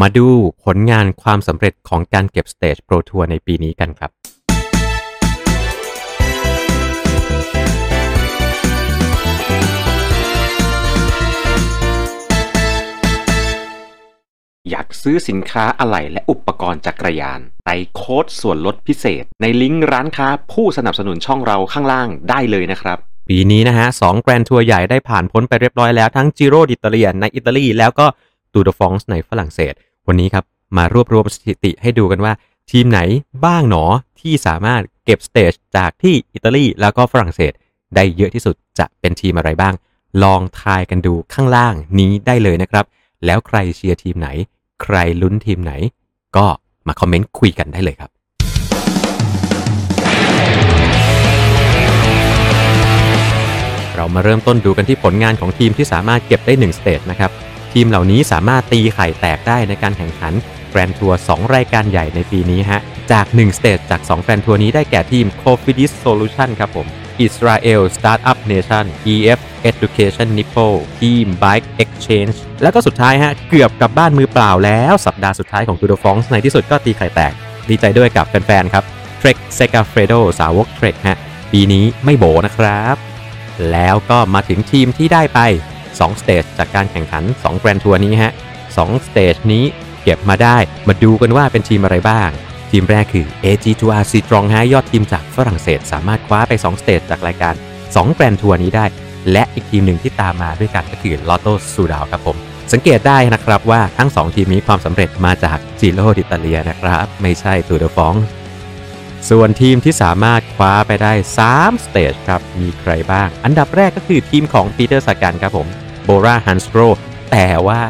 มาดูผลงานความสำเร็จของการเก็บ Stage Pro Tour ในปีนี้กันครับ อยากซื้อสินค้าอะไหล่และอุปกรณ์จักรยานใส่โค้ดส่วนลดพิเศษ ในลิงก์ร้านค้าผู้สนับสนุนช่องเราข้างล่างได้เลยนะครับปีนี้นะฮะสองแกรนทัวร์ใหญ่ได้ผ่านพ้นไปเรียบร้อยแล้วทั้งจิโร่ดิตาเลียในอิตาลีแล้วก็ Tour de France ในฝรั่งเศส วันนี้ครับมารวบรวมสถิติให้ดูกันว่า ทีมไหนบ้างหนอที่สามารถเก็บ stage จากที่อิตาลีแล้วก็ฝรั่งเศส ได้เยอะที่สุดจะเป็นทีมอะไรบ้าง ลองทายกันดูข้างล่างนี้ได้เลยนะครับ แล้วใครเชียร์ทีมไหน ใครลุ้นทีมไหน ก็มาคอมเมนต์คุยกันได้เลยครับเรามาเริ่มต้นดูกันที่ผลงานของทีมที่สามารถเก็บได้1 stage นะครับ ทีมเหล่านี้สามารถตีไข่แตกได้ในการแข่งขัน Grand Tour 2รายการใหญ่ในปีนี้ฮะ จาก1 stage จาก2 Grand Tour นี้ได้แก่ทีม Cofidis Solution ครับผม Israel Startup Nation EF Education Nippo ทีม Bike Exchange แล้วก็สุดท้ายฮะ เกือบกลับบ้านมือเปล่าแล้วสัปดาห์สุดท้ายของ Tour de France ในที่สุดก็ตีไข่แตก ดีใจด้วยกับแฟนๆครับ Trek Segafredo สาวก Trek ฮะ ปีนี้ไม่โบนะครับ แล้วก็มาถึงทีมที่ได้ไป 2 stage จากการแข่งขัน2 Grand Tour นี้ฮะ2 stage นี้เก็บมาได้ มาดูกันว่าเป็นทีมอะไรบ้าง ทีมแรกคือ AG2R Citroën ฮะยอดทีมจากฝรั่งเศส สามารถคว้าไป2 stage จากรายการ2 Grand Tour นี้ได้ และอีกทีมหนึ่งที่ตามมาด้วยกันก็คือ Lotto s u d a ครับผมสังเกตได้นะครับว่าทั้ง 2 ทีมนี้ความสำเร็จมาจาก Giro d'Italia ะครับ ไม่ใช่ Tour de Franceส่วนทีมที่สามารถคว้าไปได้3 stage ครับ มีใครบ้าง อันดับแรกก็คือทีมของ Peter Sagan ครับผม Bora-Hansgrohe แต่ว่า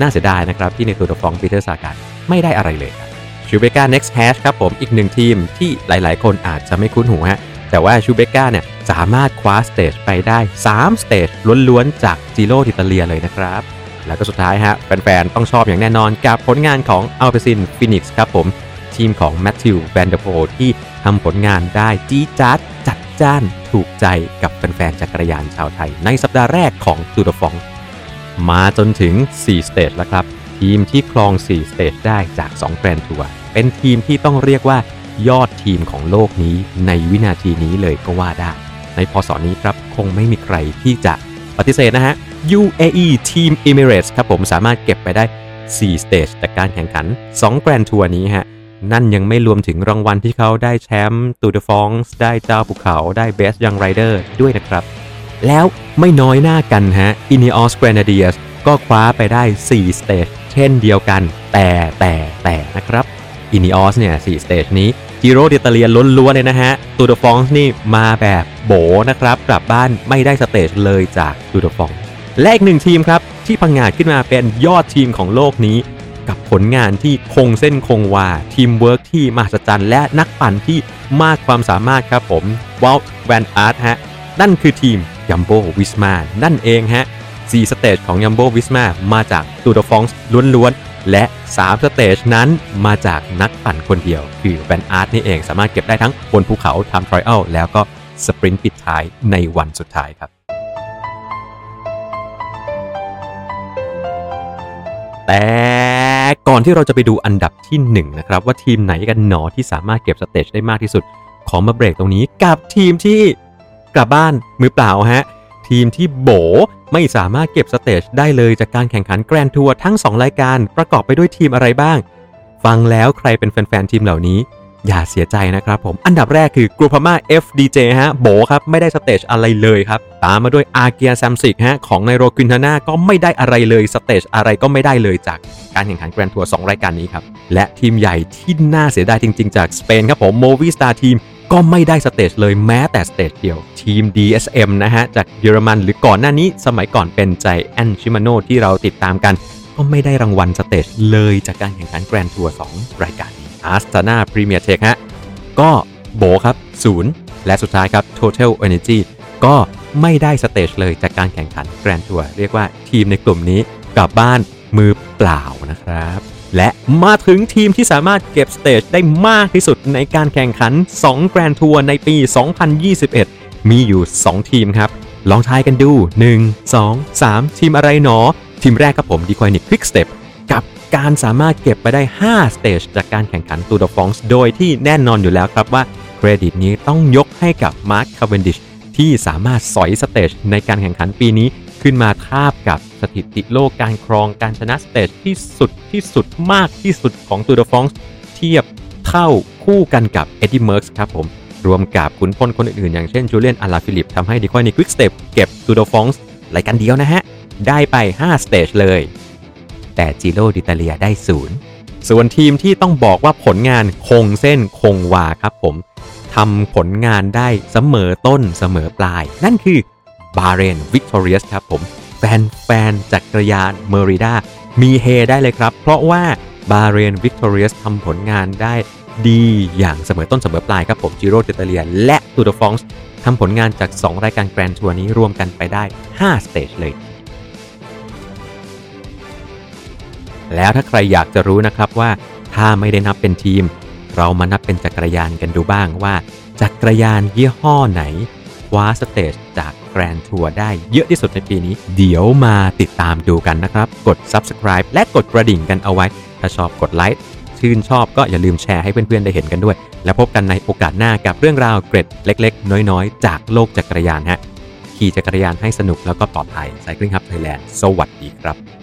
น่าเสียดายนะครับ ที่ใน Tour de France Peter Sagan ไม่ได้อะไรเลยครับ Qhubeka next hash ครับผมอีกหนึ่งทีมที่หลายๆ คนอาจจะไม่คุ้นหูฮะแต่ว่าชูเบกาเนี่ยสามารถคว้า stage ไปได้ 3 stage ล้วนๆ จาก Giro d'Italia เลยนะครับ แล้วก็สุดท้ายฮะแฟนๆ ต้องชอบอย่างแน่นอนกับผลงานของ Alpecin-Fenix ครับผม ทีมของ Mathieu van der Poel ที่ทำผลงานได้จี๊ดจ๊าดจัด จ้านถูกใจกับแฟนๆจักรยานชาวไทย ในสัปดาห์แรกของ Tour de France มาจนถึง 4 stage แล้วครับ ทีมที่ครอง 4 stage ได้จาก 2 Grand Tour เป็นทีมที่ต้องเรียกว่ายอดทีมของโลกนี้ในวินาทีนี้เลยก็ว่าได้ ในพศนี้ครับคงไม่มีใครที่จะปฏิเสธนะฮะ UAE ทีม Emirates ครับผมสามารถเก็บไปได้ 4 stage จากการแข่งขัน 2 Grand Tour นี้ฮะ นั่นยังไม่รวมถึงรางวัลที่เขาได้แชมป์ Tour de France ได้เจ้าภูเขาได้ Best Young Rider ด้วยนะครับ แล้วไม่น้อยหน้ากันฮะ Ineos Grenadiers ก็คว้าไปได้ 4 stage เช่นเดียวกัน แต่แต่แต่นะครับ Ineos เนี่ย4 stage นี้ Giro d'Italia ล้วนๆเลยนะฮะ Tour de France นี่มาแบบโบนะครับกลับบ้านไม่ได้ stage เลยจาก Tour de Franceและอีกหนึ่งทีมครับที่พังงาดขึ้นมาเป็นยอดทีมของโลกนี้ กับผลงานที่คงเส้นคงวาทีมเวิร์กที่มหัศจรรย์และนักปั่นที่มากความสามารถครับผม Wout van Aert ฮะ นั่นคือทีม Jumbo-Visma นั่นเองฮะ4 stage ของ Jumbo-Visma มาจาก Tour de France ล้วนๆ และ 3 stage นั้นมาจากนักปั่นคนเดียว คือ van Aert นี่เองสามารถเก็บได้ทั้งบนภูเขา time trial แล้วก็sprint ปิดท้ายในวันสุดท้ายครับ แต่ก่อนที่เราจะไปดูอันดับที่1นนะครับว่าทีมไหนกันหนอที่สามารถเก็บ stage ได้มากที่สุด ขอมาเบรกตรงนี้กับทีมที่กลับบ้านมือเปล่าฮะ ทีมที่โบไม่สามารถเก็บ stage ได้เลยจากการแข่งขัน Grand Tour ทั้ง 2 รายการประกอบไปด้วยทีมอะไรบ้าง ฟังแล้วใครเป็นแฟนๆทีมเหล่านี้ อย่าเสียใจนะครับผม อันดับแรกคือกรูพม่า FDJ ฮะโบครับ ไม่ได้ stage อะไรเลยครับ ตามมาด้วย Arkéa-Samsic ฮะของ Nairo Quintana ก็ไม่ได้อะไรเลย stage อะไรก็ไม่ได้เลยจากการแข่งขัน Grand Tour 2รายการนี้ครับ และทีมใหญ่ที่น่าเสียดายจริง ๆ จากสเปนครับผม Movistar Team ก็ไม่ได้ stage เลยแม้แต่ stage เดียว ทีม DSM นะฮะ จากเยอรมันหรือก่อนหน้านี้สมัยก่อนเป็น Giant-Shimano ที่เราติดตามกัน ก็ไม่ได้รางวัล stage เลยจากการแข่งขัน Grand Tour 2รายการ Astana Premier Tech ฮะก็โบครับศูนย์และสุดท้ายครับ Total Energy ก็ไม่ได้ stage เลยจากการแข่งขัน Grand Tour เรียกว่าทีมในกลุ่มนี้กลับบ้านมือเปล่านะครับ และมาถึงทีมที่สามารถเก็บ stage ได้มากที่สุดในการแข่งขัน 2 Grand Tour ในปี 2021 มีอยู่ 2 ทีมครับ ลองทายกันดู 1 2 3 ทีมอะไรหนอ ทีมแรกครับผม Deceuninck Quick-Step การสามารถเก็บไปได้ 5 stage จากการแข่งขันตูร์เดอฟรองซ์โดยที่แน่นอนอยู่แล้วครับว่าเครดิตนี้ต้องยกให้กับมาร์คคาเวนดิชที่สามารถสอย stage ในการแข่งขันปีนี้ขึ้นมาทาบกับสถิติโลกการครองการชนะ stage ที่สุดที่สุดมากที่สุดของตูร์เดอฟรองซ์เทียบเท่าคู่กันกับเอ็ดดี้เมิร์กซ์ครับผม รวมกับขุนพลคนอื่นๆ อย่างเช่นจูเลียนอลาฟิลิปป์ทำให้ Deceuninck Quick-Step เก็บตูร์เดอฟรองซ์รายการเดียวนะฮะ ได้ไป 5 stage เลย แต่จิโรดิตาเลียได้ศูนย์ส่วนทีมที่ต้องบอกว่าผลงานคงเส้นคงวาครับผมทำผลงานได้เสมอต้นเสมอปลาย นั่นคือ Bahrain Victorious ครับผม แฟนแฟนจักรยาน Merida มีเฮได้เลยครับ เพราะว่า Bahrain Victorious ทำผลงานได้ดีอย่างเสมอต้นเสมอปลายครับผมจิโรดิตาเลียและตูร์เดอฟรองซ์ทำผลงานจาก 2 รายการ grand tour นี้รวมกันไปได้ 5 stage เลย แล้วถ้าใครอยากจะรู้นะครับว่าถ้าไม่ได้นับเป็นทีม เรามานับเป็นจักรยานกันดูบ้างว่า จักรยานยี่ห้อไหนคว้า stage จาก grand tour ได้เยอะที่สุดในปีนี้ เดี๋ยวมาติดตามดูกันนะครับ กด subscribe และกดกระดิ่งกันเอาไว้ ถ้าชอบกดไลค์ชื่นชอบก็อย่าลืมแชร์ให้เพื่อนๆได้เห็นกันด้วย แล้วพบกันในโอกาสหน้ากับเรื่องราวเกร็ดเล็ก ๆ น้อยๆ จากโลกจักรยานฮะขี่จักรยานให้สนุกแล้วก็ปลอดภัย Cycling Hub Thailand สวัสดีครับ